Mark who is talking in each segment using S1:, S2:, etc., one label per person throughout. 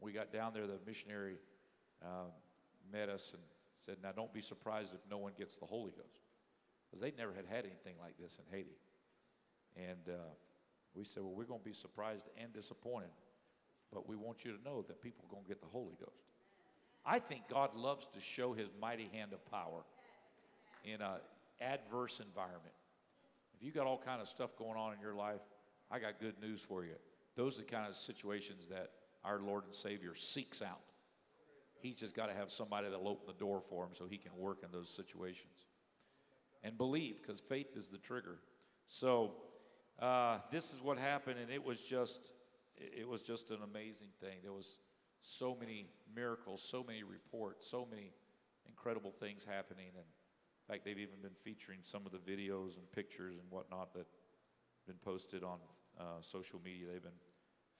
S1: We got down there, the missionary um, met us and said, Now don't be surprised if no one gets the Holy Ghost. Because they never had had anything like this in Haiti. And uh, we said, Well, we're going to be surprised and disappointed, but we want you to know that people are going to get the Holy Ghost. I think God loves to show his mighty hand of power in an adverse environment. If you got all kind of stuff going on in your life, I got good news for you. Those are the kind of situations that our Lord and Savior seeks out. He's just got to have somebody that'll open the door for him so he can work in those situations. And believe, because faith is the trigger. So uh, this is what happened, and it was just it was just an amazing thing. There was so many miracles, so many reports, so many incredible things happening. And in fact, they've even been featuring some of the videos and pictures and whatnot that have been posted on uh, social media. They've been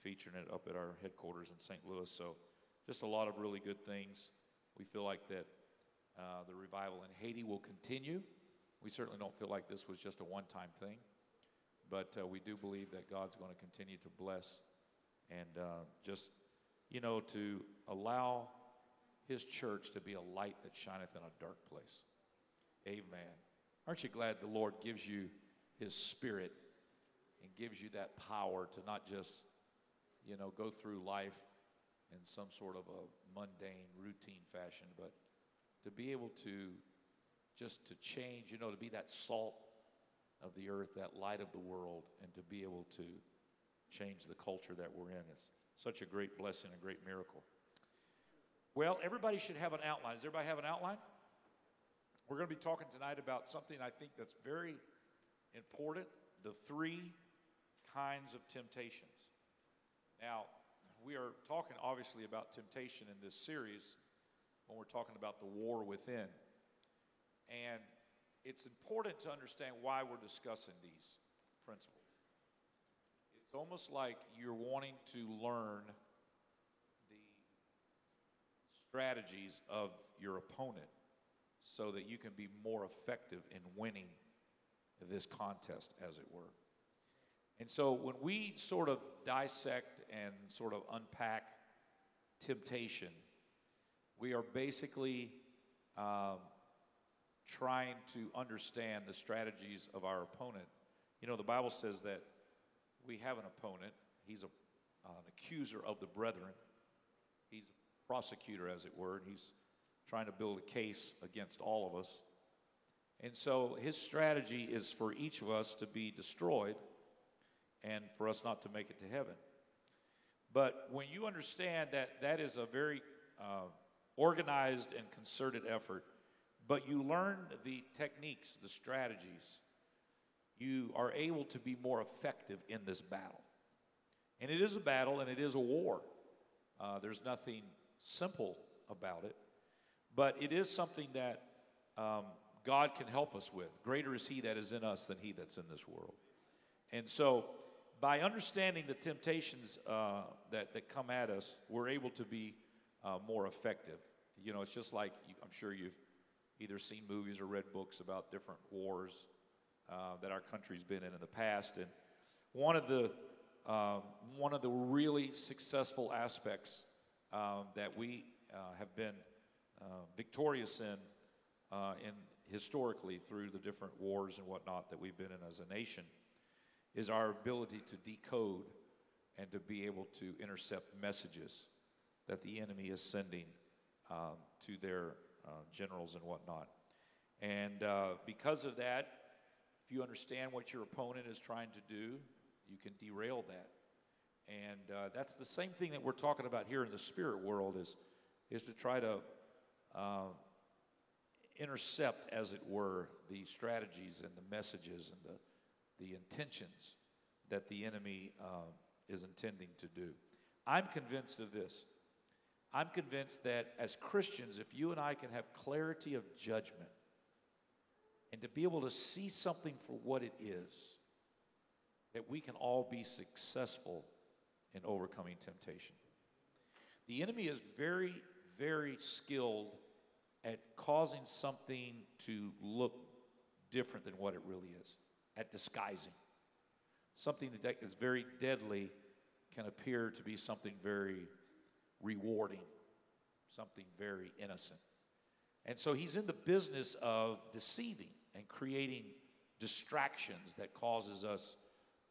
S1: featuring it up at our headquarters in St. Louis. So, just a lot of really good things. We feel like that uh, the revival in Haiti will continue. We certainly don't feel like this was just a one time thing, but uh, we do believe that God's going to continue to bless and uh, just, you know, to allow His church to be a light that shineth in a dark place. Amen. Aren't you glad the Lord gives you His Spirit and gives you that power to not just, you know, go through life in some sort of a mundane, routine fashion, but to be able to just to change, you know, to be that salt of the earth, that light of the world, and to be able to change the culture that we're in. It's such a great blessing, a great miracle. Well, everybody should have an outline. Does everybody have an outline? We're going to be talking tonight about something I think that's very important the three kinds of temptations. Now, we are talking obviously about temptation in this series when we're talking about the war within. And it's important to understand why we're discussing these principles. It's almost like you're wanting to learn the strategies of your opponent so that you can be more effective in winning this contest, as it were. And so when we sort of dissect and sort of unpack temptation, we are basically um, trying to understand the strategies of our opponent. You know, the Bible says that we have an opponent, he's a, uh, an accuser of the brethren, he's a prosecutor, as it were, and he's trying to build a case against all of us. And so his strategy is for each of us to be destroyed and for us not to make it to heaven. But when you understand that that is a very uh, organized and concerted effort, but you learn the techniques, the strategies, you are able to be more effective in this battle. And it is a battle and it is a war. Uh, there's nothing simple about it. But it is something that um, God can help us with. Greater is He that is in us than He that's in this world. And so, by understanding the temptations uh, that, that come at us, we're able to be uh, more effective. You know, it's just like you, I'm sure you've either seen movies or read books about different wars uh, that our country's been in in the past. And one of the, um, one of the really successful aspects um, that we uh, have been uh, victorious in, uh, in historically through the different wars and whatnot that we've been in as a nation is our ability to decode and to be able to intercept messages that the enemy is sending um, to their uh, generals and whatnot. And uh, because of that, if you understand what your opponent is trying to do, you can derail that. And uh, that's the same thing that we're talking about here in the spirit world is, is to try to uh, intercept, as it were, the strategies and the messages and the, the intentions that the enemy uh, is intending to do. I'm convinced of this. I'm convinced that as Christians, if you and I can have clarity of judgment and to be able to see something for what it is, that we can all be successful in overcoming temptation. The enemy is very, very skilled at causing something to look different than what it really is, at disguising. Something that is very deadly can appear to be something very rewarding, something very innocent. And so he's in the business of deceiving and creating distractions that causes us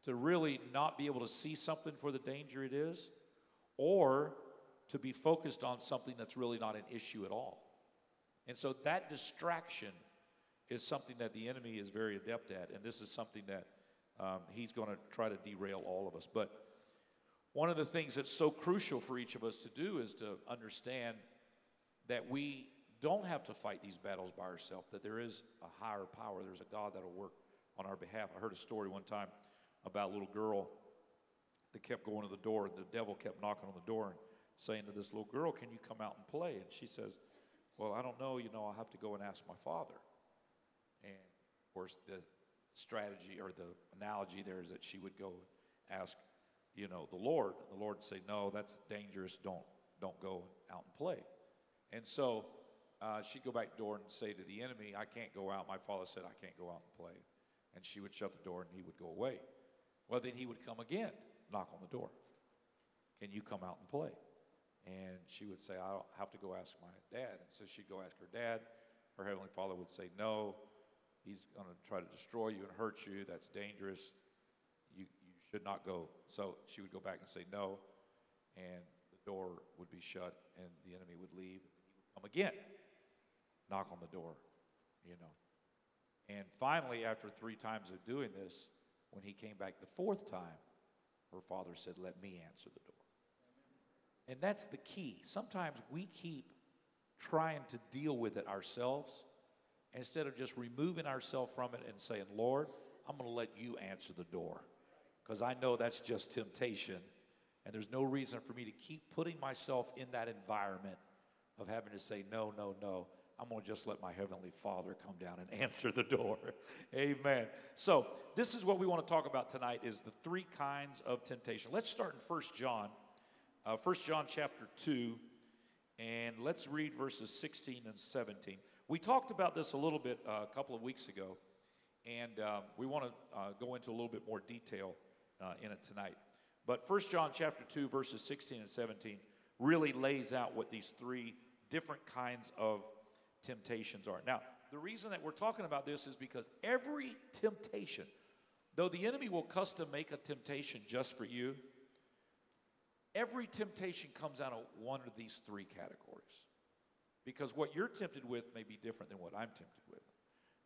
S1: to really not be able to see something for the danger it is or to be focused on something that's really not an issue at all. And so that distraction is something that the enemy is very adept at, and this is something that um, he's going to try to derail all of us. But one of the things that's so crucial for each of us to do is to understand that we don't have to fight these battles by ourselves, that there is a higher power, there's a God that'll work on our behalf. I heard a story one time about a little girl that kept going to the door, and the devil kept knocking on the door and saying to this little girl, Can you come out and play? And she says, Well, I don't know, you know, I'll have to go and ask my father. And of course, the strategy or the analogy there is that she would go ask, you know, the Lord. And the Lord would say, No, that's dangerous. Don't don't go out and play. And so uh, she'd go back door and say to the enemy, I can't go out. My father said I can't go out and play. And she would shut the door and he would go away. Well, then he would come again, knock on the door. Can you come out and play? And she would say, I'll have to go ask my dad. And so she'd go ask her dad. Her heavenly father would say, No, he's going to try to destroy you and hurt you. That's dangerous. You, you should not go. So she would go back and say, No. And the door would be shut and the enemy would leave. And he would come again, knock on the door, you know. And finally, after three times of doing this, when he came back the fourth time, her father said, Let me answer the door. And that's the key. Sometimes we keep trying to deal with it ourselves instead of just removing ourselves from it and saying, Lord, I'm going to let you answer the door because I know that's just temptation. And there's no reason for me to keep putting myself in that environment of having to say, no, no, no. I'm going to just let my Heavenly Father come down and answer the door. Amen. So, this is what we want to talk about tonight is the three kinds of temptation. Let's start in First John. Uh, 1 John chapter 2, and let's read verses 16 and 17. We talked about this a little bit uh, a couple of weeks ago, and um, we want to uh, go into a little bit more detail uh, in it tonight. But 1 John chapter 2, verses 16 and 17 really lays out what these three different kinds of temptations are. Now, the reason that we're talking about this is because every temptation, though the enemy will custom make a temptation just for you, every temptation comes out of one of these three categories. Because what you're tempted with may be different than what I'm tempted with.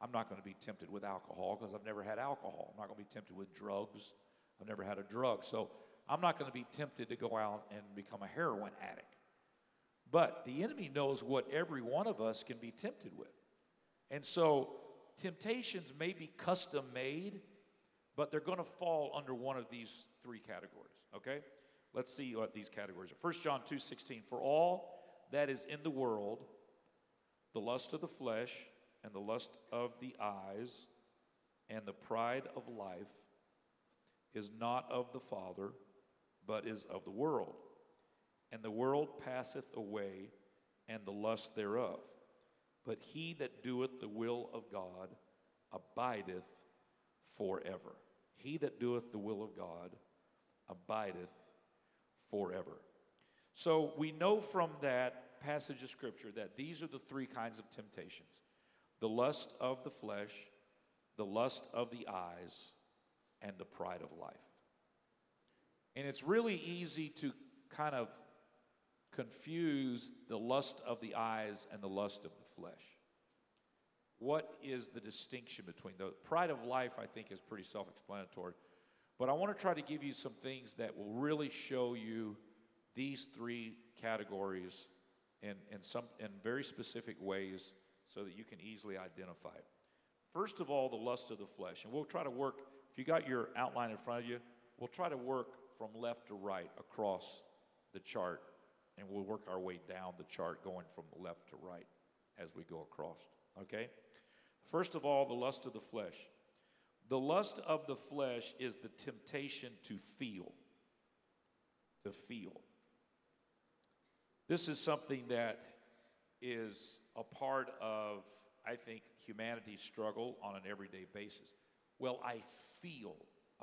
S1: I'm not going to be tempted with alcohol because I've never had alcohol. I'm not going to be tempted with drugs. I've never had a drug. So I'm not going to be tempted to go out and become a heroin addict. But the enemy knows what every one of us can be tempted with. And so temptations may be custom made, but they're going to fall under one of these three categories, okay? Let's see what these categories are. 1 John 2:16 For all that is in the world, the lust of the flesh and the lust of the eyes and the pride of life is not of the Father, but is of the world and the world passeth away, and the lust thereof. But he that doeth the will of God abideth forever. He that doeth the will of God abideth forever. So we know from that passage of Scripture that these are the three kinds of temptations the lust of the flesh, the lust of the eyes, and the pride of life. And it's really easy to kind of confuse the lust of the eyes and the lust of the flesh. What is the distinction between those? Pride of life, I think, is pretty self explanatory. But I want to try to give you some things that will really show you these three categories in, in, some, in very specific ways so that you can easily identify it. First of all, the lust of the flesh. And we'll try to work, if you got your outline in front of you, we'll try to work from left to right across the chart and we'll work our way down the chart going from left to right as we go across. Okay? First of all, the lust of the flesh. The lust of the flesh is the temptation to feel. To feel. This is something that is a part of, I think, humanity's struggle on an everyday basis. Well, I feel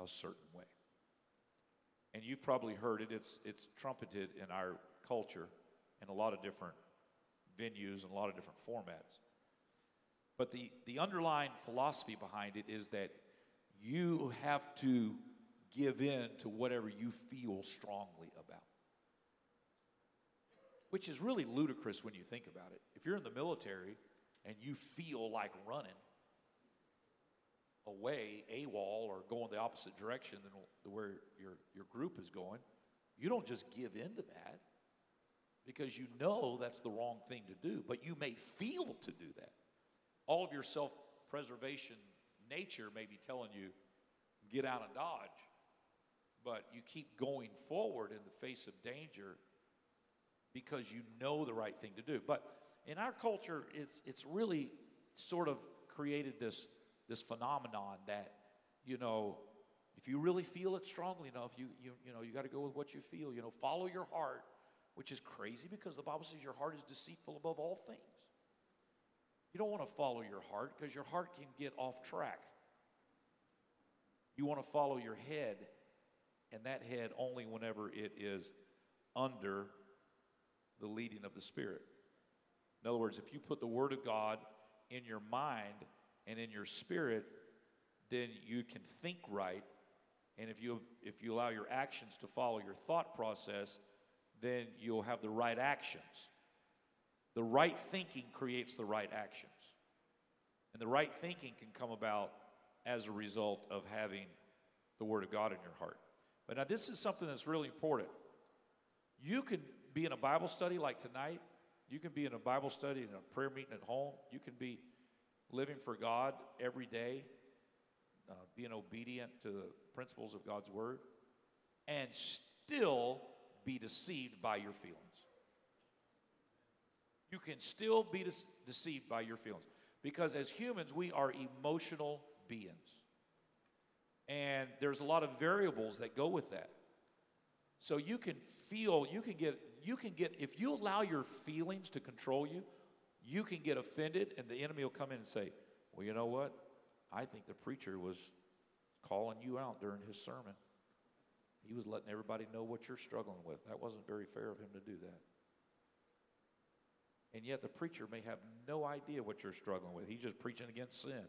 S1: a certain way. And you've probably heard it, it's, it's trumpeted in our culture in a lot of different venues and a lot of different formats. But the, the underlying philosophy behind it is that you have to give in to whatever you feel strongly about. Which is really ludicrous when you think about it. If you're in the military and you feel like running away, AWOL, or going the opposite direction than where your, your group is going, you don't just give in to that because you know that's the wrong thing to do, but you may feel to do that. All of your self preservation nature may be telling you, get out of Dodge, but you keep going forward in the face of danger because you know the right thing to do. But in our culture, it's, it's really sort of created this, this phenomenon that, you know, if you really feel it strongly enough, you, you, you know, you got to go with what you feel. You know, follow your heart, which is crazy because the Bible says your heart is deceitful above all things. You don't want to follow your heart because your heart can get off track. You want to follow your head, and that head only whenever it is under the leading of the Spirit. In other words, if you put the Word of God in your mind and in your spirit, then you can think right. And if you, if you allow your actions to follow your thought process, then you'll have the right actions. The right thinking creates the right actions. And the right thinking can come about as a result of having the Word of God in your heart. But now, this is something that's really important. You can be in a Bible study like tonight, you can be in a Bible study in a prayer meeting at home, you can be living for God every day, uh, being obedient to the principles of God's Word, and still be deceived by your feelings. You can still be de- deceived by your feelings. Because as humans, we are emotional beings. And there's a lot of variables that go with that. So you can feel, you can get, you can get, if you allow your feelings to control you, you can get offended and the enemy will come in and say, Well, you know what? I think the preacher was calling you out during his sermon. He was letting everybody know what you're struggling with. That wasn't very fair of him to do that. And yet the preacher may have no idea what you're struggling with. He's just preaching against sin.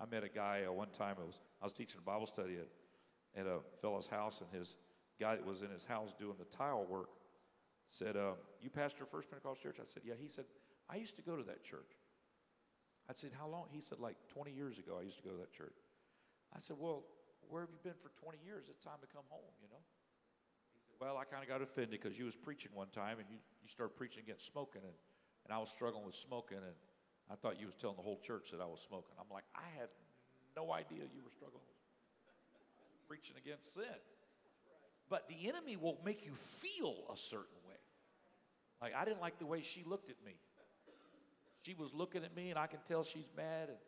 S1: I met a guy uh, one time. Was I was teaching a Bible study at, at a fellow's house, and his guy that was in his house doing the tile work said, uh, "You pastor First Pentecost Church?" I said, "Yeah." He said, "I used to go to that church." I said, "How long?" He said, "Like 20 years ago, I used to go to that church." I said, "Well, where have you been for 20 years? It's time to come home, you know." He said, Well, I kind of got offended because you was preaching one time and you, you started preaching against smoking, and, and I was struggling with smoking, and I thought you was telling the whole church that I was smoking. I'm like, I had no idea you were struggling with preaching against sin. But the enemy will make you feel a certain way. Like, I didn't like the way she looked at me. She was looking at me, and I can tell she's mad, and,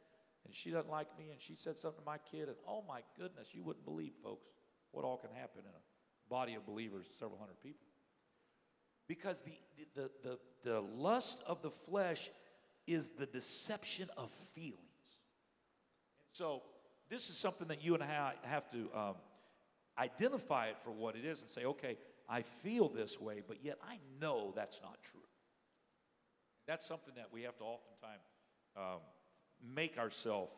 S1: and she doesn't like me, and she said something to my kid, and oh my goodness, you wouldn't believe, folks, what all can happen in a body of believers, several hundred people. Because the, the, the, the lust of the flesh is the deception of feelings. And so, this is something that you and I have to um, identify it for what it is and say, okay, I feel this way, but yet I know that's not true. That's something that we have to oftentimes um, make ourselves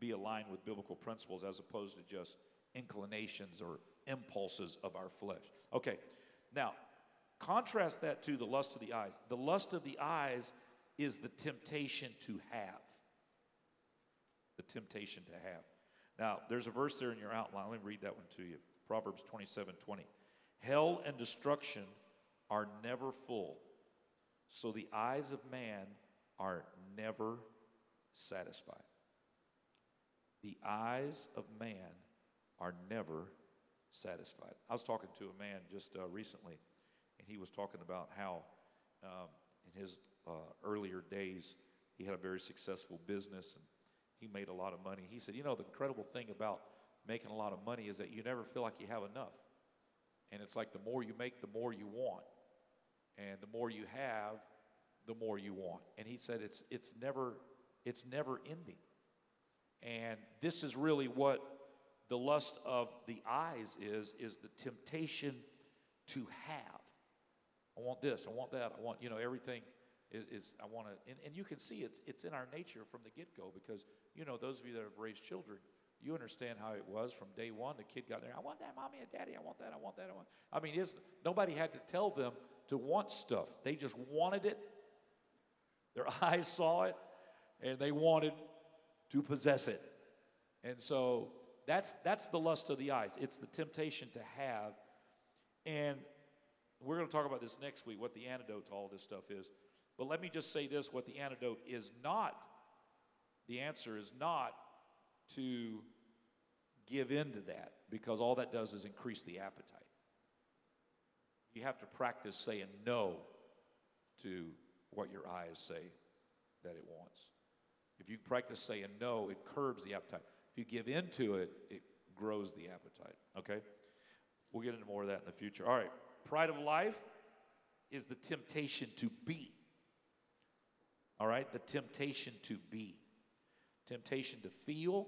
S1: be aligned with biblical principles as opposed to just inclinations or impulses of our flesh. Okay, now contrast that to the lust of the eyes. The lust of the eyes is the temptation to have. The temptation to have. Now, there's a verse there in your outline. Let me read that one to you. Proverbs 27 20. Hell and destruction are never full, so the eyes of man are never satisfied. The eyes of man are never satisfied. I was talking to a man just uh, recently, and he was talking about how um, in his uh, earlier days he had a very successful business and he made a lot of money. He said, You know, the incredible thing about making a lot of money is that you never feel like you have enough. And it's like the more you make, the more you want. And the more you have, the more you want. And he said it's it's never it's never ending. And this is really what the lust of the eyes is is the temptation to have I want this, I want that, I want, you know, everything is, is I want to, and, and you can see it's, it's in our nature from the get go because, you know, those of you that have raised children, you understand how it was from day one. The kid got there, I want that, mommy and daddy, I want that, I want that, I want. I mean, nobody had to tell them to want stuff. They just wanted it. Their eyes saw it, and they wanted to possess it. And so that's that's the lust of the eyes. It's the temptation to have. And we're going to talk about this next week, what the antidote to all this stuff is. But let me just say this what the antidote is not, the answer is not to give in to that, because all that does is increase the appetite. You have to practice saying no to what your eyes say that it wants. If you practice saying no, it curbs the appetite. If you give in to it, it grows the appetite. Okay? We'll get into more of that in the future. All right. Pride of life is the temptation to be. All right? The temptation to be. Temptation to feel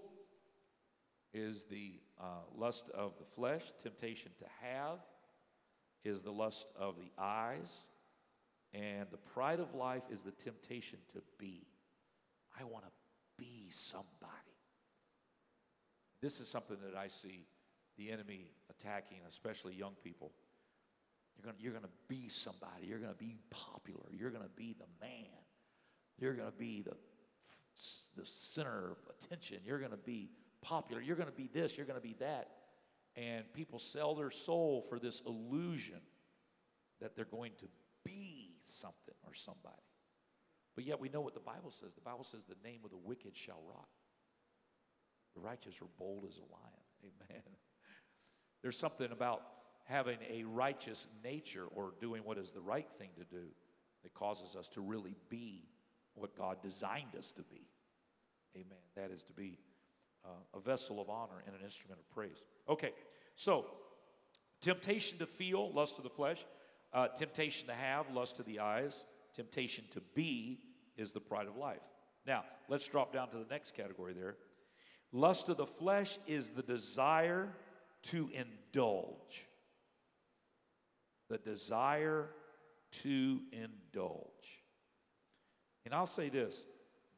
S1: is the uh, lust of the flesh. Temptation to have is the lust of the eyes. And the pride of life is the temptation to be. I want to be somebody. This is something that I see the enemy attacking, especially young people. You're going you're to be somebody. You're going to be popular. You're going to be the man. You're going to be the, the center of attention. You're going to be popular. You're going to be this. You're going to be that. And people sell their soul for this illusion that they're going to be something or somebody. But yet we know what the Bible says. The Bible says the name of the wicked shall rot. The righteous are bold as a lion. Amen. There's something about having a righteous nature or doing what is the right thing to do that causes us to really be what God designed us to be. Amen. That is to be uh, a vessel of honor and an instrument of praise. Okay, so temptation to feel, lust of the flesh, uh, temptation to have, lust of the eyes, temptation to be is the pride of life. Now, let's drop down to the next category there. Lust of the flesh is the desire to indulge. The desire to indulge. And I'll say this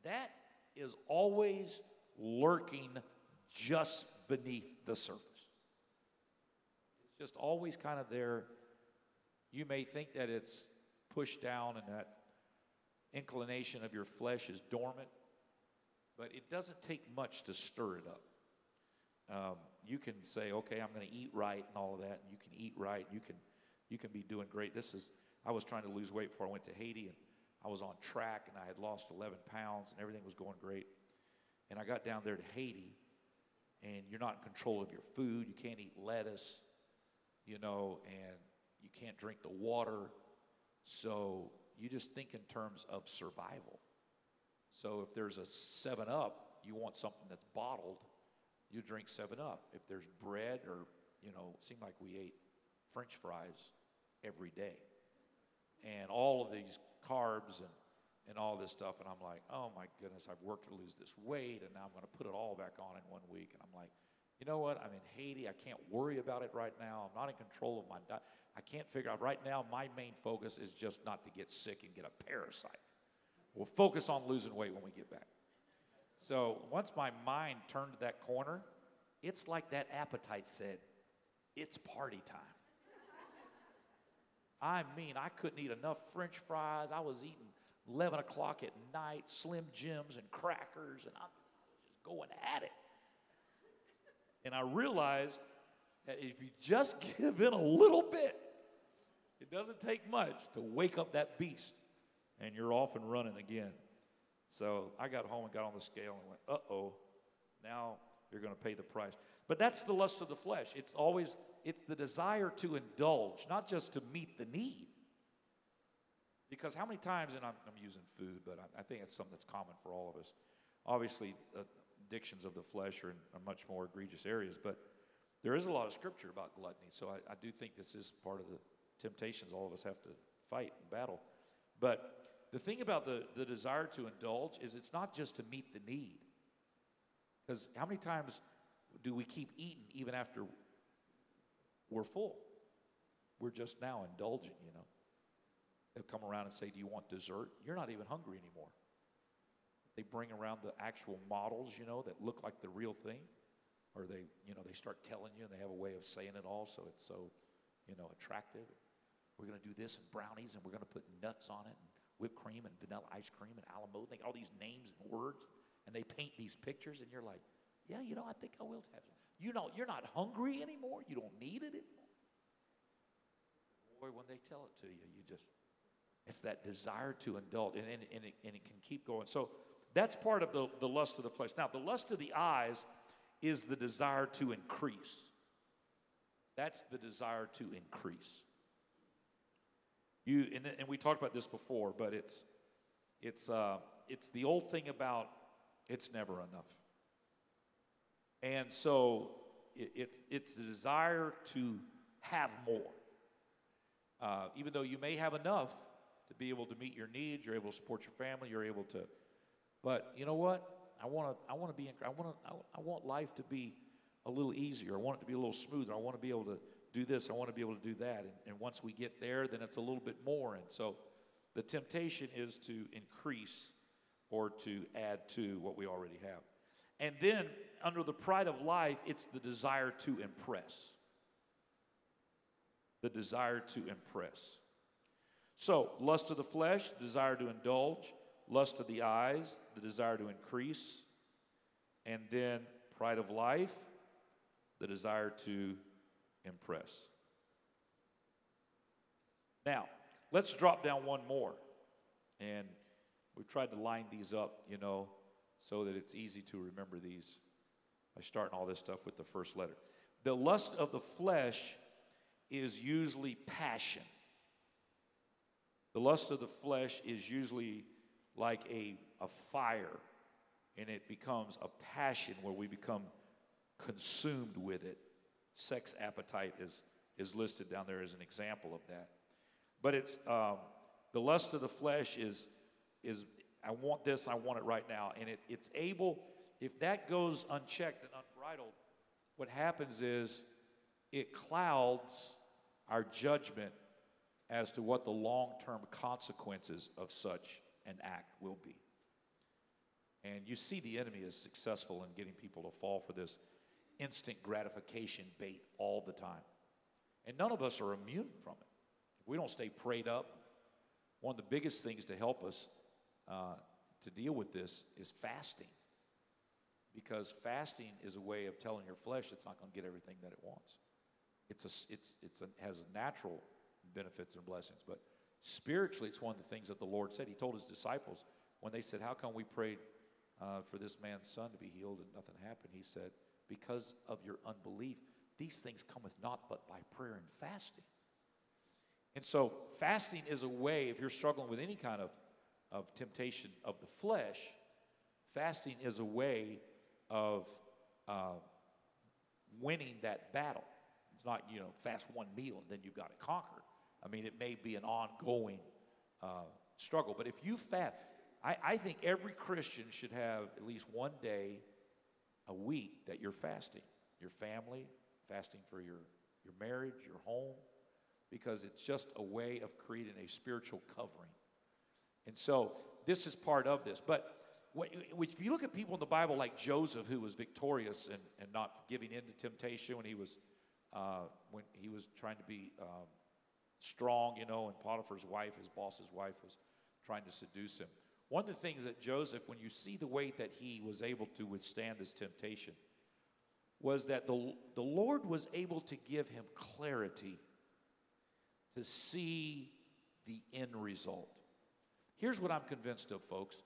S1: that is always lurking just beneath the surface. It's just always kind of there. You may think that it's pushed down and that inclination of your flesh is dormant, but it doesn't take much to stir it up. Um, you can say, okay, I'm going to eat right and all of that, and you can eat right. You can, you can be doing great. This is, I was trying to lose weight before I went to Haiti, and I was on track, and I had lost 11 pounds, and everything was going great. And I got down there to Haiti, and you're not in control of your food. You can't eat lettuce, you know, and you can't drink the water. So you just think in terms of survival. So if there's a 7 Up, you want something that's bottled, you drink 7 Up. If there's bread or, you know, it seemed like we ate French fries every day. And all of these carbs and and all this stuff. And I'm like, oh my goodness, I've worked to lose this weight, and now I'm going to put it all back on in one week. And I'm like, you know what? I'm in Haiti. I can't worry about it right now. I'm not in control of my diet. I can't figure out right now. My main focus is just not to get sick and get a parasite. We'll focus on losing weight when we get back. So once my mind turned that corner, it's like that appetite said, it's party time. I mean, I couldn't eat enough french fries. I was eating 11 o'clock at night, Slim Jims and crackers, and I'm just going at it. And I realized that if you just give in a little bit, it doesn't take much to wake up that beast, and you're off and running again. So I got home and got on the scale and went, uh oh, now you're going to pay the price. But that's the lust of the flesh. It's always, it's the desire to indulge, not just to meet the need. Because how many times, and I'm, I'm using food, but I, I, think it's something that's common for all of us. Obviously, uh, addictions of the flesh are in are much more egregious areas, but there is a lot of scripture about gluttony. So I, I do think this is part of the temptations all of us have to fight and battle. But the thing about the, the desire to indulge is it's not just to meet the need. Because how many times do we keep eating even after we're full? We're just now indulging, you know. Come around and say, Do you want dessert? You're not even hungry anymore. They bring around the actual models, you know, that look like the real thing. Or they, you know, they start telling you and they have a way of saying it all so it's so, you know, attractive. We're going to do this and brownies and we're going to put nuts on it and whipped cream and vanilla ice cream and à la mode. They all these names and words and they paint these pictures and you're like, yeah, you know, I think I will have some. You know, you're not hungry anymore. You don't need it anymore. Boy, when they tell it to you, you just, it's that desire to indulge and, and, and, it, and it can keep going. So that's part of the, the lust of the flesh. Now, the lust of the eyes is the desire to increase. That's the desire to increase. You, and, and we talked about this before, but it's, it's, uh, it's the old thing about it's never enough. And so it, it, it's the desire to have more. Uh, even though you may have enough to be able to meet your needs, you're able to support your family, you're able to. But you know what? I want to. I want to be. I want to. I want life to be a little easier. I want it to be a little smoother. I want to be able to do this. I want to be able to do that. And, and once we get there, then it's a little bit more. And so, the temptation is to increase or to add to what we already have. And then, under the pride of life, it's the desire to impress. The desire to impress. So, lust of the flesh, desire to indulge, lust of the eyes, the desire to increase, and then pride of life, the desire to impress. Now, let's drop down one more. And we've tried to line these up, you know, so that it's easy to remember these by starting all this stuff with the first letter. The lust of the flesh is usually passion. The lust of the flesh is usually like a, a fire, and it becomes a passion where we become consumed with it. Sex appetite is, is listed down there as an example of that. But it's um, the lust of the flesh is, is I want this, I want it right now. And it, it's able, if that goes unchecked and unbridled, what happens is it clouds our judgment as to what the long term consequences of such an act will be. And you see the enemy is successful in getting people to fall for this instant gratification bait all the time. And none of us are immune from it. If we don't stay prayed up, one of the biggest things to help us uh, to deal with this is fasting. Because fasting is a way of telling your flesh it's not going to get everything that it wants. It's a, it's, it's a, has a natural benefits and blessings, but spiritually, it's one of the things that the Lord said. He told his disciples when they said, How come we prayed uh, for this man's son to be healed and nothing happened? He said, Because of your unbelief, these things cometh not but by prayer and fasting. And so, fasting is a way, if you're struggling with any kind of, of temptation of the flesh, fasting is a way of uh, winning that battle. It's not, you know, fast one meal and then you've got it conquered. I mean, it may be an ongoing uh, struggle, but if you fast, I, I think every Christian should have at least one day a week that you're fasting. Your family, fasting for your, your marriage, your home, because it's just a way of creating a spiritual covering. And so this is part of this. But if you look at people in the Bible like Joseph, who was victorious and, and not giving in to temptation when he was uh, when he was trying to be um, strong, you know, and Potiphar's wife, his boss's wife, was trying to seduce him. One of the things that Joseph, when you see the way that he was able to withstand this temptation, was that the, the Lord was able to give him clarity to see the end result. Here's what I'm convinced of, folks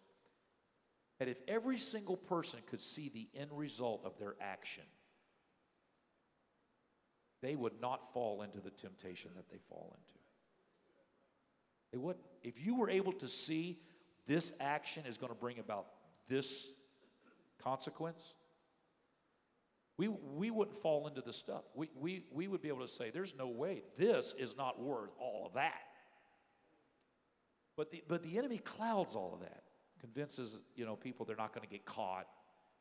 S1: that if every single person could see the end result of their action, they would not fall into the temptation that they fall into. They wouldn't. If you were able to see this action is going to bring about this consequence, we, we wouldn't fall into the stuff. We, we, we would be able to say, there's no way. This is not worth all of that. But the, but the enemy clouds all of that, convinces you know, people they're not going to get caught,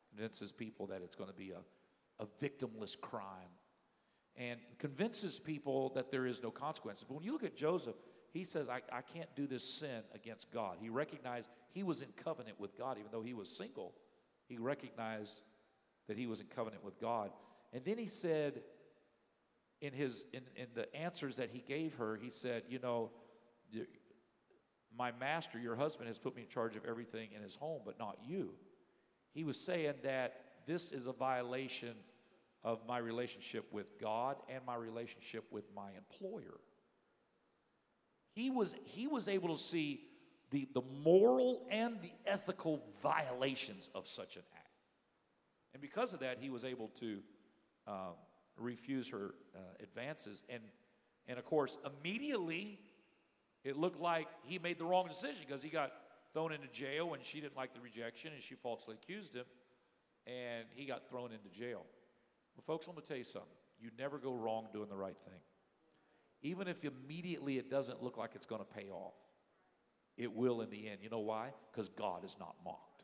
S1: convinces people that it's going to be a, a victimless crime and convinces people that there is no consequences. But when you look at Joseph, he says, I, I can't do this sin against God. He recognized he was in covenant with God, even though he was single. He recognized that he was in covenant with God. And then he said, in his in, in the answers that he gave her, he said, you know, my master, your husband, has put me in charge of everything in his home, but not you. He was saying that this is a violation of my relationship with God and my relationship with my employer. He was, he was able to see the, the moral and the ethical violations of such an act. And because of that, he was able to uh, refuse her uh, advances. And, and of course, immediately it looked like he made the wrong decision because he got thrown into jail and she didn't like the rejection and she falsely accused him and he got thrown into jail. Well, folks, let me tell you something. You never go wrong doing the right thing. Even if immediately it doesn't look like it's going to pay off, it will in the end. You know why? Because God is not mocked.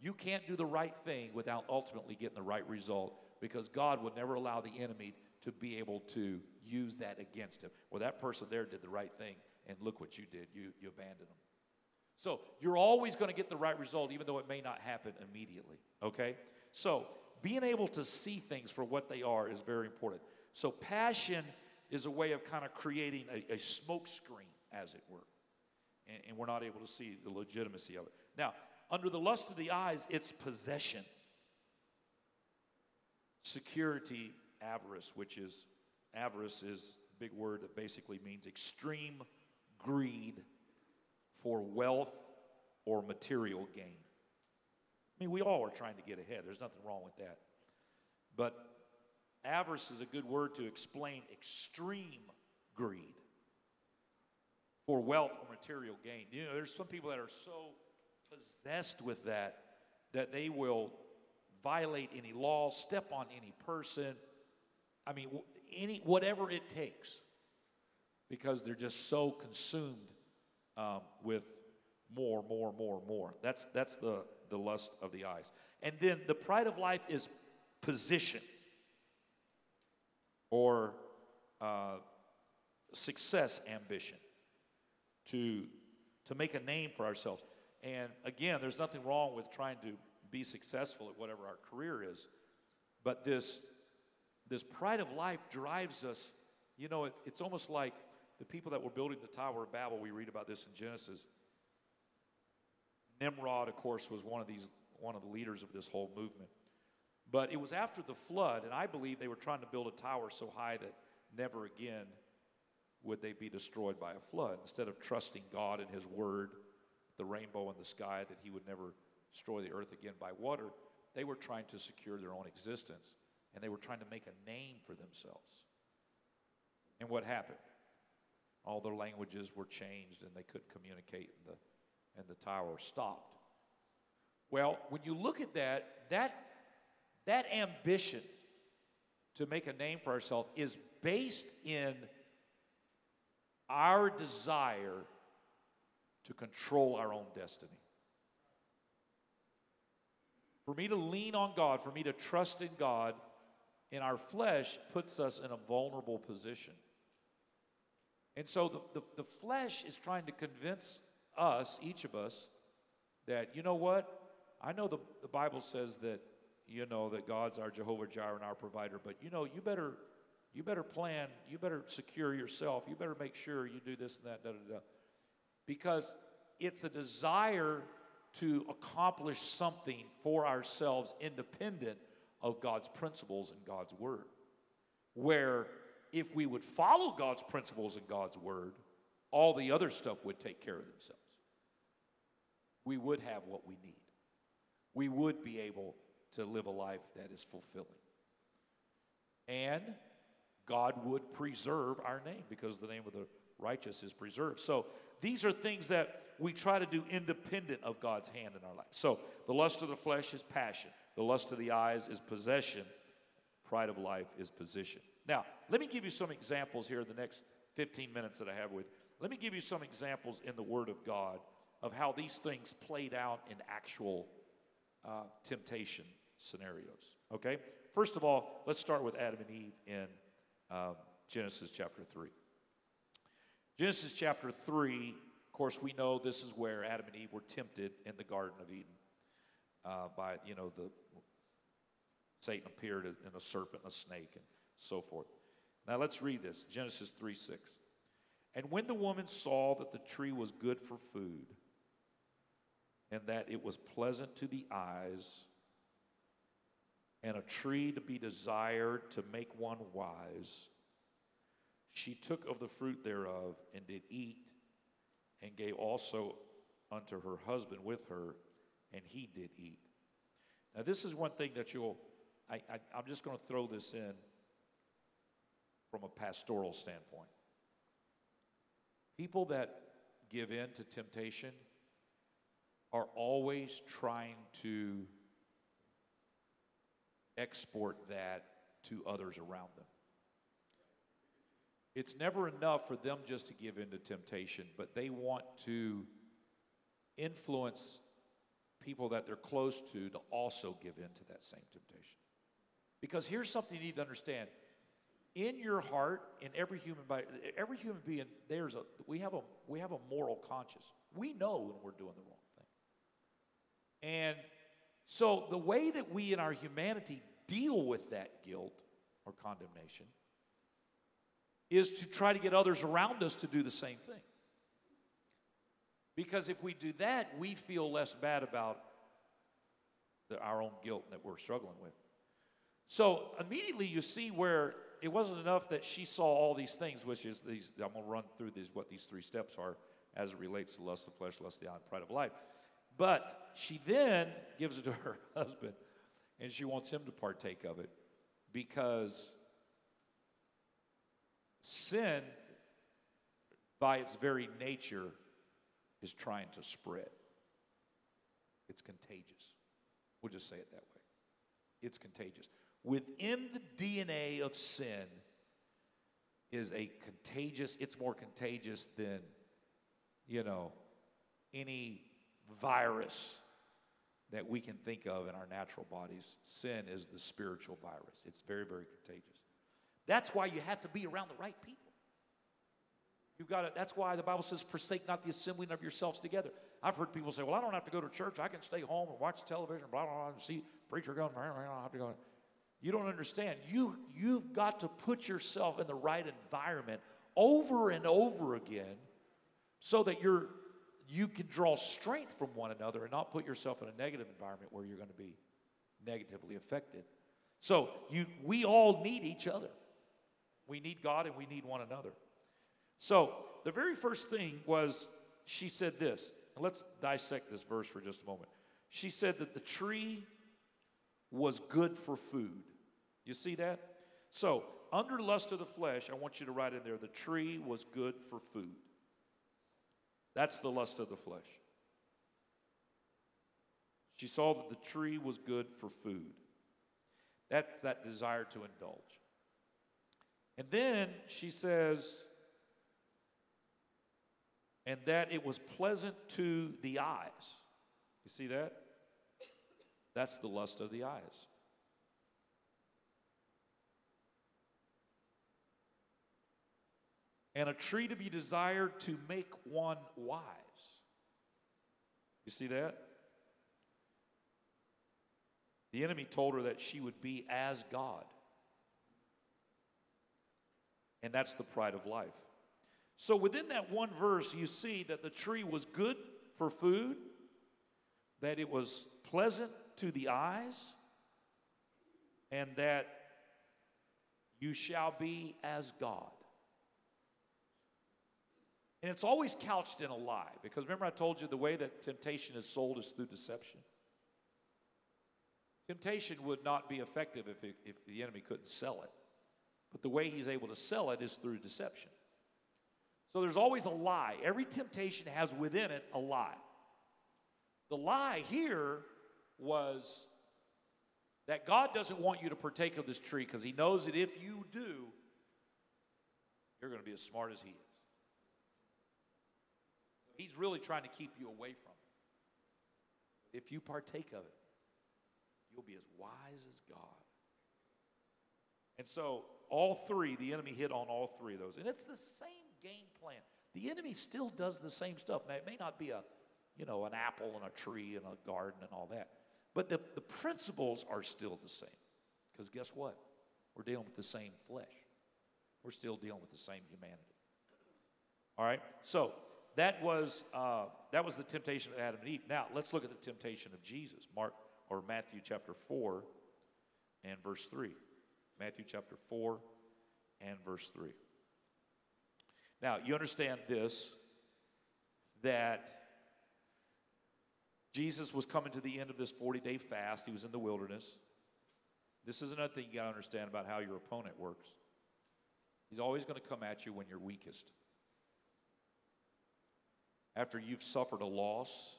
S1: You can't do the right thing without ultimately getting the right result because God would never allow the enemy to be able to use that against him. Well, that person there did the right thing, and look what you did. You, you abandoned them. So you're always going to get the right result, even though it may not happen immediately. Okay? So being able to see things for what they are is very important. So passion is a way of kind of creating a, a smoke screen, as it were. And, and we're not able to see the legitimacy of it. Now, under the lust of the eyes, it's possession, security, avarice, which is avarice is a big word that basically means extreme greed for wealth or material gain. I mean, we all are trying to get ahead. There's nothing wrong with that. But avarice is a good word to explain extreme greed for wealth or material gain. You know, there's some people that are so possessed with that that they will violate any law, step on any person. I mean, any whatever it takes, because they're just so consumed um, with more, more, more, more. That's that's the the lust of the eyes. And then the pride of life is position or uh, success ambition to, to make a name for ourselves. And again, there's nothing wrong with trying to be successful at whatever our career is. But this, this pride of life drives us. You know, it, it's almost like the people that were building the Tower of Babel, we read about this in Genesis. Nimrod, of course, was one of these one of the leaders of this whole movement. But it was after the flood, and I believe they were trying to build a tower so high that never again would they be destroyed by a flood. Instead of trusting God and His word, the rainbow in the sky, that He would never destroy the earth again by water, they were trying to secure their own existence and they were trying to make a name for themselves. And what happened? All their languages were changed and they couldn't communicate, the and the tower stopped. Well, when you look at that, that, that ambition to make a name for ourselves is based in our desire to control our own destiny. For me to lean on God, for me to trust in God, in our flesh puts us in a vulnerable position. And so the, the, the flesh is trying to convince us, each of us, that, you know what? I know the, the Bible says that, you know, that God's our Jehovah Jireh and our provider, but, you know, you better, you better plan, you better secure yourself, you better make sure you do this and that, da, da, da. Because it's a desire to accomplish something for ourselves independent of God's principles and God's word. Where if we would follow God's principles and God's word, all the other stuff would take care of themselves we would have what we need. We would be able to live a life that is fulfilling. And God would preserve our name because the name of the righteous is preserved. So these are things that we try to do independent of God's hand in our life. So the lust of the flesh is passion, the lust of the eyes is possession, pride of life is position. Now, let me give you some examples here in the next 15 minutes that I have with. Let me give you some examples in the Word of God of how these things played out in actual uh, temptation scenarios. Okay? First of all, let's start with Adam and Eve in um, Genesis chapter 3. Genesis chapter 3, of course, we know this is where Adam and Eve were tempted in the Garden of Eden uh, by, you know, the Satan appeared in a serpent a snake and so forth. Now let's read this Genesis 3 6. And when the woman saw that the tree was good for food, and that it was pleasant to the eyes, and a tree to be desired to make one wise, she took of the fruit thereof and did eat, and gave also unto her husband with her, and he did eat. Now, this is one thing that you'll, I, I, I'm just going to throw this in from a pastoral standpoint. People that give in to temptation are always trying to export that to others around them. It's never enough for them just to give in to temptation, but they want to influence people that they're close to to also give in to that same temptation. Because here's something you need to understand. In your heart, in every human every human being, there's a we have a we have a moral conscience. We know when we're doing the wrong. And so the way that we in our humanity deal with that guilt or condemnation is to try to get others around us to do the same thing. Because if we do that, we feel less bad about the, our own guilt that we're struggling with. So immediately you see where it wasn't enough that she saw all these things, which is these, I'm going to run through these, what these three steps are as it relates to lust of flesh, lust of the eye, and pride of life. But she then gives it to her husband, and she wants him to partake of it because sin, by its very nature, is trying to spread. It's contagious. We'll just say it that way. It's contagious. Within the DNA of sin is a contagious, it's more contagious than, you know, any virus that we can think of in our natural bodies. Sin is the spiritual virus. It's very, very contagious. That's why you have to be around the right people. You've got to, that's why the Bible says, forsake not the assembling of yourselves together. I've heard people say, well, I don't have to go to church. I can stay home and watch television, blah, blah, blah, and see preacher going, I don't have to go. You don't understand. You, you've got to put yourself in the right environment over and over again so that you're, you can draw strength from one another and not put yourself in a negative environment where you're going to be negatively affected. So you, we all need each other. We need God and we need one another. So, the very first thing was she said this. let's dissect this verse for just a moment. She said that the tree was good for food. You see that? So, under lust of the flesh, I want you to write in there the tree was good for food. That's the lust of the flesh. She saw that the tree was good for food. That's that desire to indulge. And then she says, and that it was pleasant to the eyes. You see that? That's the lust of the eyes. And a tree to be desired to make one wise. You see that? The enemy told her that she would be as God. And that's the pride of life. So within that one verse, you see that the tree was good for food, that it was pleasant to the eyes, and that you shall be as God. And it's always couched in a lie because remember, I told you the way that temptation is sold is through deception. Temptation would not be effective if, it, if the enemy couldn't sell it. But the way he's able to sell it is through deception. So there's always a lie. Every temptation has within it a lie. The lie here was that God doesn't want you to partake of this tree because he knows that if you do, you're going to be as smart as he is. He's really trying to keep you away from it. If you partake of it, you'll be as wise as God. And so, all three, the enemy hit on all three of those. And it's the same game plan. the enemy still does the same stuff. Now, it may not be a, you know, an apple and a tree and a garden and all that, but the, the principles are still the same. Because guess what? We're dealing with the same flesh. We're still dealing with the same humanity. All right. So that was uh, that was the temptation of Adam and Eve. Now let's look at the temptation of Jesus. Mark or Matthew chapter four and verse three. Matthew chapter four and verse three. Now you understand this that Jesus was coming to the end of this 40 day fast. He was in the wilderness. This is another thing you got to understand about how your opponent works. He's always going to come at you when you're weakest. After you've suffered a loss,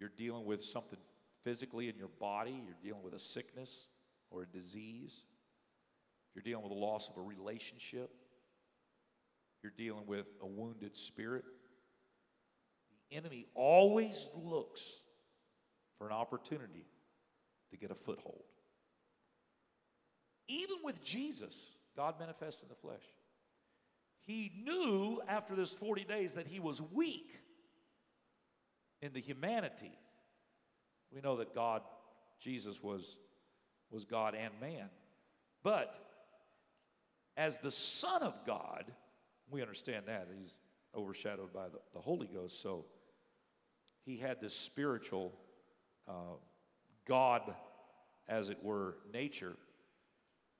S1: you're dealing with something physically in your body, you're dealing with a sickness or a disease, you're dealing with the loss of a relationship, you're dealing with a wounded spirit. The enemy always looks for an opportunity to get a foothold. Even with Jesus, God manifest in the flesh. He knew after this 40 days that he was weak in the humanity. We know that God, Jesus was, was God and man. But as the Son of God, we understand that. He's overshadowed by the, the Holy Ghost. So he had this spiritual uh, God, as it were, nature.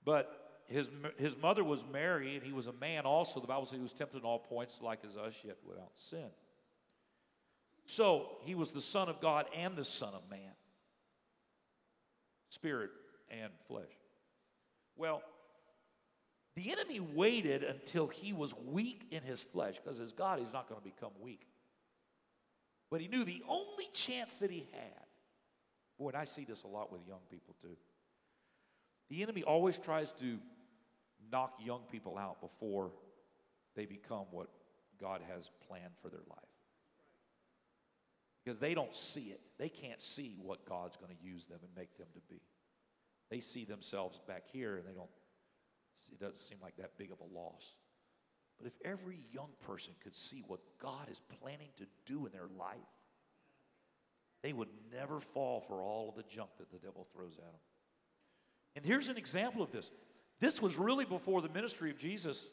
S1: But his, his mother was Mary, and he was a man also. The Bible says he was tempted in all points, like as us, yet without sin. So he was the Son of God and the Son of Man, spirit and flesh. Well, the enemy waited until he was weak in his flesh, because as God, he's not going to become weak. But he knew the only chance that he had, boy, and I see this a lot with young people too. The enemy always tries to knock young people out before they become what God has planned for their life. Because they don't see it. They can't see what God's going to use them and make them to be. They see themselves back here and they don't, it doesn't seem like that big of a loss. But if every young person could see what God is planning to do in their life, they would never fall for all of the junk that the devil throws at them. And here's an example of this. This was really before the ministry of Jesus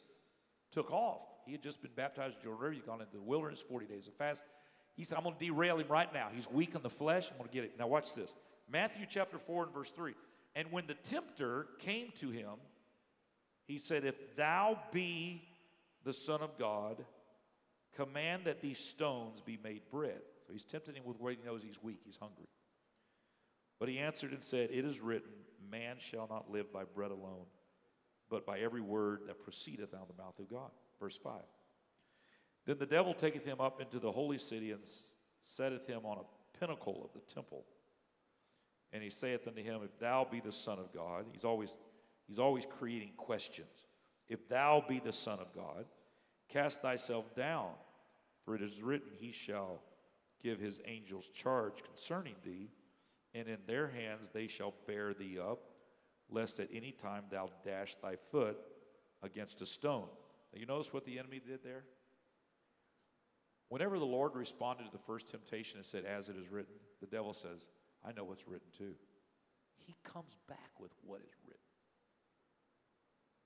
S1: took off. He had just been baptized in Jordan River. He'd gone into the wilderness, 40 days of fast. He said, I'm going to derail him right now. He's weak in the flesh. I'm going to get it. Now, watch this. Matthew chapter 4 and verse 3. And when the tempter came to him, he said, If thou be the Son of God, command that these stones be made bread. So he's tempting him with where he knows he's weak, he's hungry. But he answered and said, It is written, Man shall not live by bread alone but by every word that proceedeth out of the mouth of God. Verse 5. Then the devil taketh him up into the holy city and setteth him on a pinnacle of the temple. And he saith unto him, If thou be the Son of God, he's always, he's always creating questions. If thou be the Son of God, cast thyself down, for it is written, He shall give his angels charge concerning thee, and in their hands they shall bear thee up lest at any time thou dash thy foot against a stone. Now, you notice what the enemy did there? Whenever the Lord responded to the first temptation and said, As it is written, the devil says, I know what's written too. He comes back with what is written.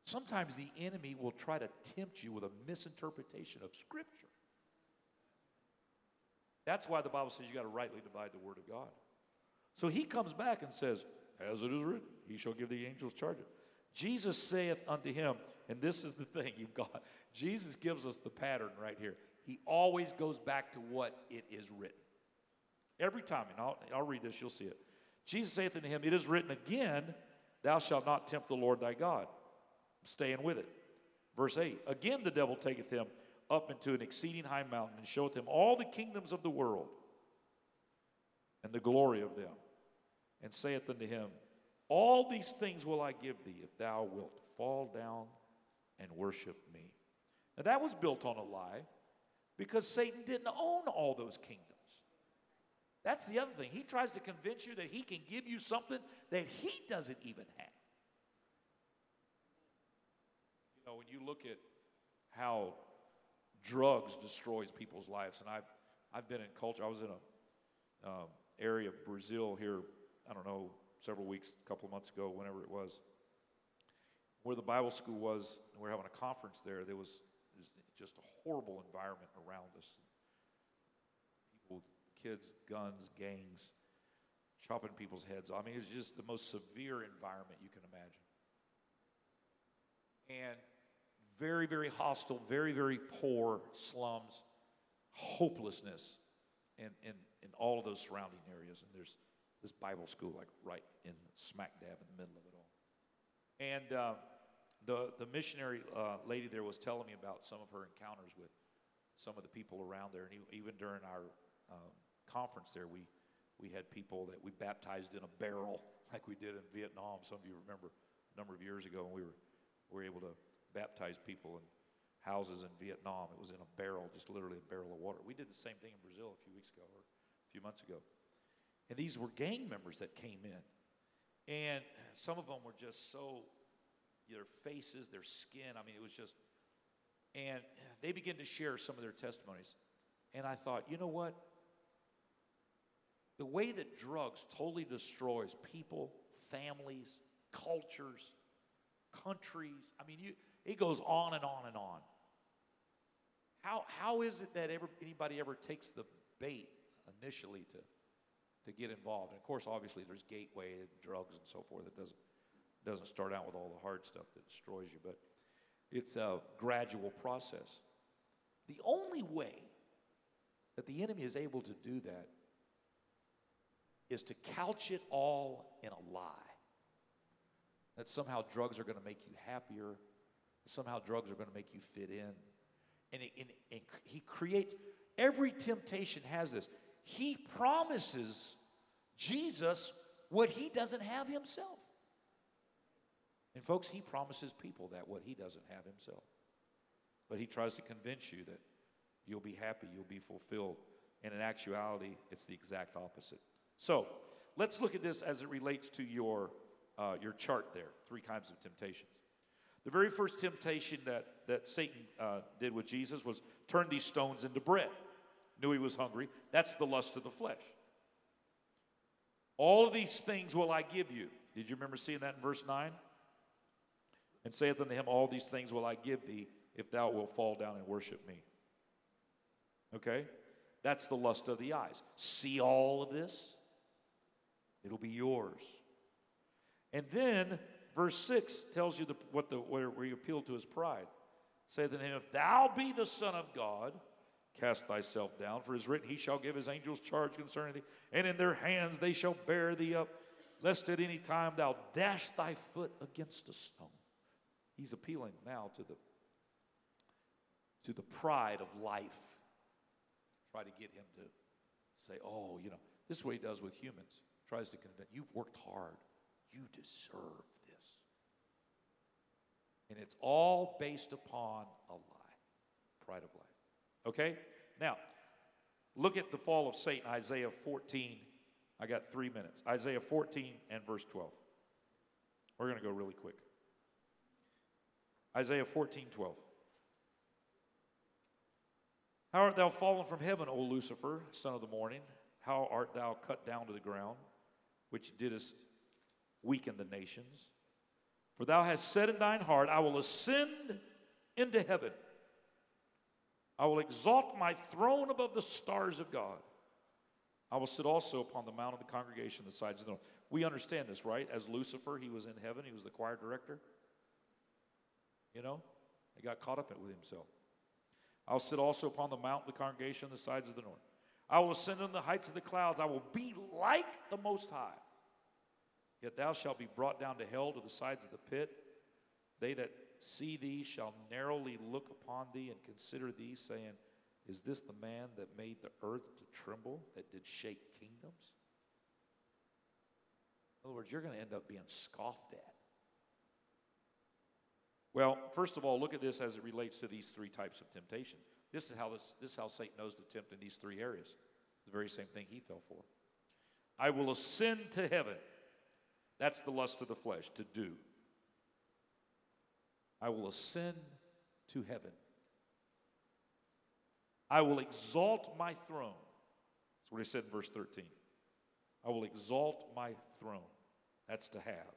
S1: Sometimes the enemy will try to tempt you with a misinterpretation of Scripture. That's why the Bible says you got to rightly divide the Word of God. So he comes back and says, as it is written, he shall give the angels charge. Jesus saith unto him, and this is the thing you've got. Jesus gives us the pattern right here. He always goes back to what it is written. Every time, and I'll, I'll read this, you'll see it. Jesus saith unto him, It is written again, Thou shalt not tempt the Lord thy God. I'm staying with it. Verse 8 Again the devil taketh him up into an exceeding high mountain and showeth him all the kingdoms of the world and the glory of them and saith unto him, All these things will I give thee if thou wilt fall down and worship me. Now that was built on a lie because Satan didn't own all those kingdoms. That's the other thing. He tries to convince you that he can give you something that he doesn't even have. You know, when you look at how drugs destroys people's lives. And I've, I've been in culture. I was in a um, area of Brazil here, I don't know, several weeks, a couple of months ago, whenever it was, where the Bible school was. We are having a conference there. There was, was just a horrible environment around us. People, kids, guns, gangs, chopping people's heads off. I mean, it was just the most severe environment you can imagine. And very, very hostile, very, very poor slums, hopelessness in, in, in all of those surrounding areas. And there's this Bible school, like right in smack dab in the middle of it all. And uh, the, the missionary uh, lady there was telling me about some of her encounters with some of the people around there. And even during our um, conference there, we, we had people that we baptized in a barrel, like we did in Vietnam. Some of you remember a number of years ago, and we were, we were able to baptize people in houses in Vietnam. It was in a barrel, just literally a barrel of water. We did the same thing in Brazil a few weeks ago or a few months ago. And these were gang members that came in. And some of them were just so, their faces, their skin, I mean, it was just, and they began to share some of their testimonies. And I thought, you know what? The way that drugs totally destroys people, families, cultures, countries. I mean, you, it goes on and on and on. How, how is it that ever, anybody ever takes the bait initially to, to get involved? And of course, obviously, there's gateway drugs and so forth. that doesn't, doesn't start out with all the hard stuff that destroys you, but it's a gradual process. The only way that the enemy is able to do that is to couch it all in a lie. That somehow drugs are going to make you happier, somehow drugs are going to make you fit in. And, it, and, and he creates, every temptation has this. He promises Jesus what he doesn't have himself. And folks, he promises people that what he doesn't have himself. But he tries to convince you that you'll be happy, you'll be fulfilled. And in actuality, it's the exact opposite. So let's look at this as it relates to your, uh, your chart there three kinds of temptations. The very first temptation that, that Satan uh, did with Jesus was turn these stones into bread. Knew he was hungry. That's the lust of the flesh. All of these things will I give you. Did you remember seeing that in verse 9? And saith unto him, All these things will I give thee if thou wilt fall down and worship me. Okay? That's the lust of the eyes. See all of this? It'll be yours. And then Verse 6 tells you the, what the, where, where you appeal to his pride. Say to him, If thou be the Son of God, cast thyself down, for it is written, He shall give his angels charge concerning thee, and in their hands they shall bear thee up, lest at any time thou dash thy foot against a stone. He's appealing now to the, to the pride of life. Try to get him to say, Oh, you know, this is what he does with humans. Tries to convince, You've worked hard, you deserve this. and it's all based upon a lie pride of life. Okay? Now, look at the fall of Satan, Isaiah 14. I got three minutes. Isaiah 14 and verse 12. We're going to go really quick. Isaiah 14, 12. How art thou fallen from heaven, O Lucifer, son of the morning? How art thou cut down to the ground, which didst weaken the nations? For thou hast said in thine heart, I will ascend into heaven. I will exalt my throne above the stars of God. I will sit also upon the mount of the congregation, the sides of the north. We understand this, right? As Lucifer, he was in heaven, he was the choir director. You know, he got caught up with himself. I'll sit also upon the mount of the congregation, the sides of the north. I will ascend on the heights of the clouds. I will be like the Most High. Yet thou shalt be brought down to hell to the sides of the pit. They that see thee shall narrowly look upon thee and consider thee, saying, Is this the man that made the earth to tremble, that did shake kingdoms? In other words, you're going to end up being scoffed at. Well, first of all, look at this as it relates to these three types of temptations. This is how this, this is how Satan knows to tempt in these three areas. The very same thing he fell for. I will ascend to heaven. That's the lust of the flesh, to do. I will ascend to heaven. I will exalt my throne. That's what he said in verse 13. I will exalt my throne. That's to have.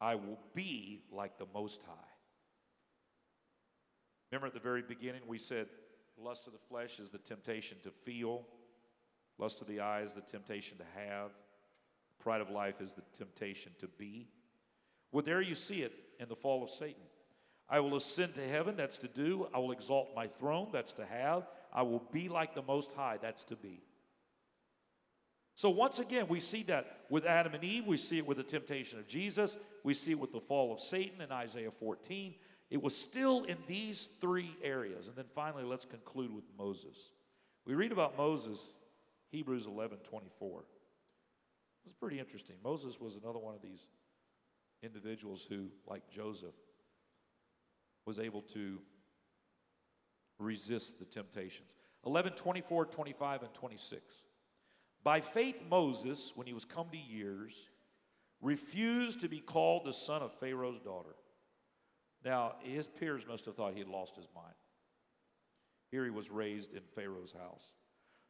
S1: I will be like the Most High. Remember at the very beginning, we said lust of the flesh is the temptation to feel, lust of the eyes, is the temptation to have, pride of life is the temptation to be. Well, there you see it in the fall of Satan. I will ascend to heaven, that's to do. I will exalt my throne, that's to have. I will be like the Most High, that's to be. So, once again, we see that with Adam and Eve. We see it with the temptation of Jesus. We see it with the fall of Satan in Isaiah 14. It was still in these three areas. And then finally, let's conclude with Moses. We read about Moses, Hebrews 11 24. It's pretty interesting. Moses was another one of these individuals who, like Joseph, was able to resist the temptations. 11 24, 25, and 26. By faith, Moses, when he was come to years, refused to be called the son of Pharaoh's daughter. Now, his peers must have thought he had lost his mind. Here he was raised in Pharaoh's house,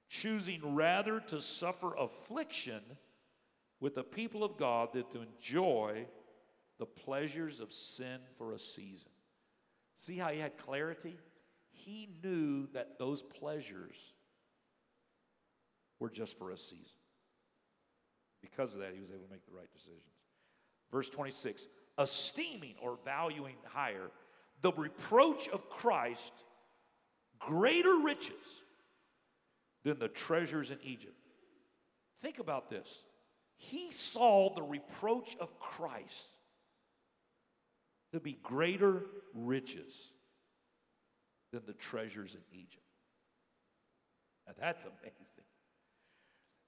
S1: choosing rather to suffer affliction with the people of God than to enjoy the pleasures of sin for a season. See how he had clarity? He knew that those pleasures were just for a season. Because of that, he was able to make the right decisions. Verse 26 esteeming or valuing higher the reproach of Christ greater riches than the treasures in Egypt. Think about this. He saw the reproach of Christ to be greater riches than the treasures in Egypt. Now that's amazing.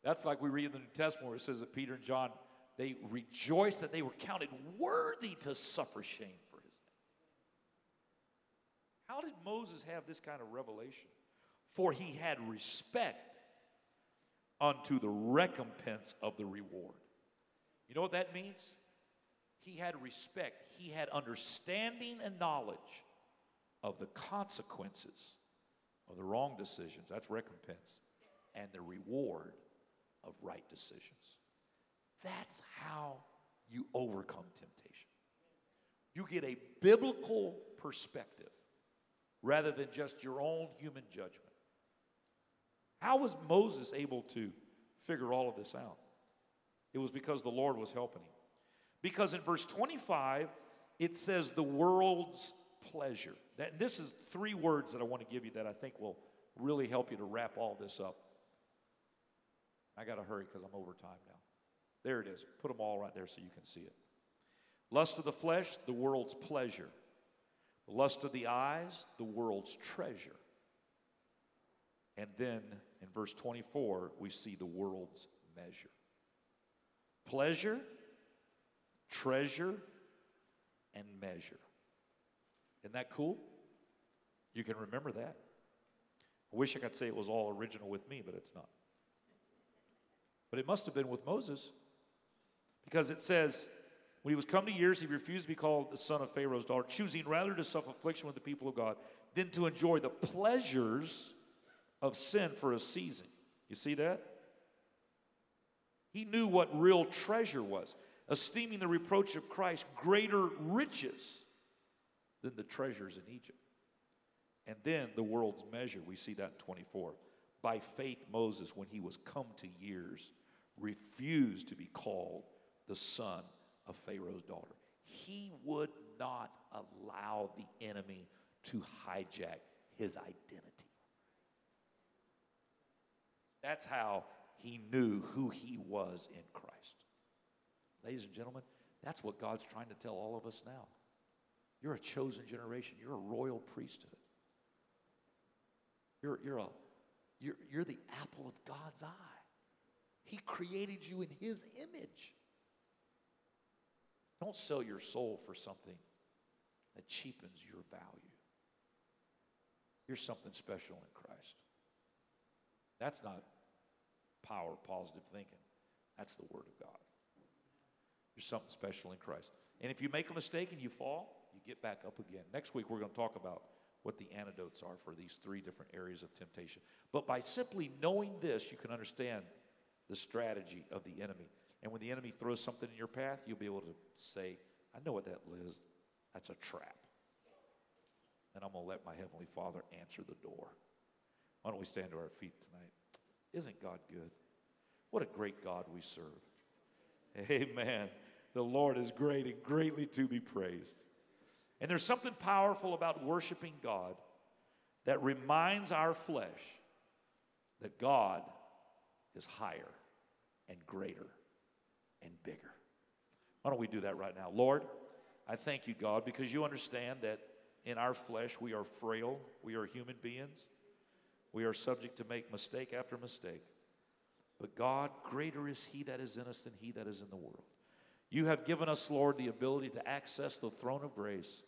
S1: That's like we read in the New Testament where it says that Peter and John, they rejoiced that they were counted worthy to suffer shame for his name. How did Moses have this kind of revelation? For he had respect unto the recompense of the reward. You know what that means? He had respect, he had understanding and knowledge of the consequences of the wrong decisions. That's recompense. And the reward of right decisions. That's how you overcome temptation. You get a biblical perspective rather than just your own human judgment. How was Moses able to figure all of this out? It was because the Lord was helping him. Because in verse 25, it says the world's pleasure. That, this is three words that I want to give you that I think will really help you to wrap all this up. I got to hurry because I'm over time now. There it is. Put them all right there so you can see it. Lust of the flesh, the world's pleasure. Lust of the eyes, the world's treasure. And then in verse 24, we see the world's measure. Pleasure, treasure, and measure. Isn't that cool? You can remember that. I wish I could say it was all original with me, but it's not. But it must have been with Moses because it says, when he was come to years, he refused to be called the son of Pharaoh's daughter, choosing rather to suffer affliction with the people of God than to enjoy the pleasures of sin for a season. You see that? He knew what real treasure was, esteeming the reproach of Christ greater riches than the treasures in Egypt. And then the world's measure, we see that in 24. By faith, Moses, when he was come to years, refused to be called the son of Pharaoh's daughter. He would not allow the enemy to hijack his identity. That's how he knew who he was in Christ. Ladies and gentlemen, that's what God's trying to tell all of us now. You're a chosen generation, you're a royal priesthood. You're, you're, a, you're, you're the apple of God's eye. He created you in His image. Don't sell your soul for something that cheapens your value. You're something special in Christ. That's not power, positive thinking. That's the Word of God. You're something special in Christ. And if you make a mistake and you fall, you get back up again. Next week, we're going to talk about what the antidotes are for these three different areas of temptation. But by simply knowing this, you can understand the strategy of the enemy. And when the enemy throws something in your path, you'll be able to say, I know what that is. That's a trap. And I'm going to let my Heavenly Father answer the door. Why don't we stand to our feet tonight? Isn't God good? What a great God we serve. Amen. The Lord is great and greatly to be praised. And there's something powerful about worshiping God that reminds our flesh that God is higher and greater and bigger. Why don't we do that right now? Lord, I thank you, God, because you understand that in our flesh we are frail, we are human beings, we are subject to make mistake after mistake. But God, greater is He that is in us than He that is in the world. You have given us, Lord, the ability to access the throne of grace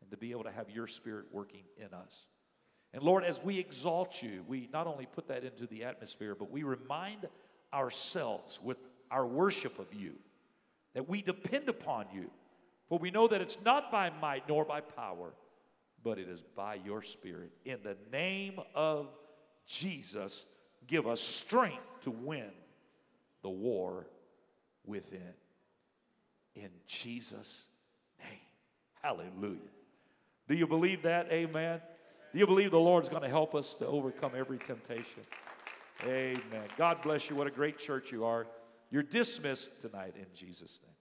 S1: and to be able to have your Spirit working in us. And Lord, as we exalt you, we not only put that into the atmosphere, but we remind ourselves with our worship of you that we depend upon you. For we know that it's not by might nor by power, but it is by your Spirit. In the name of Jesus, give us strength to win the war within. In Jesus' name. Hallelujah. Do you believe that? Amen. Do you believe the Lord's going to help us to overcome every temptation? Amen. God bless you. What a great church you are. You're dismissed tonight in Jesus' name.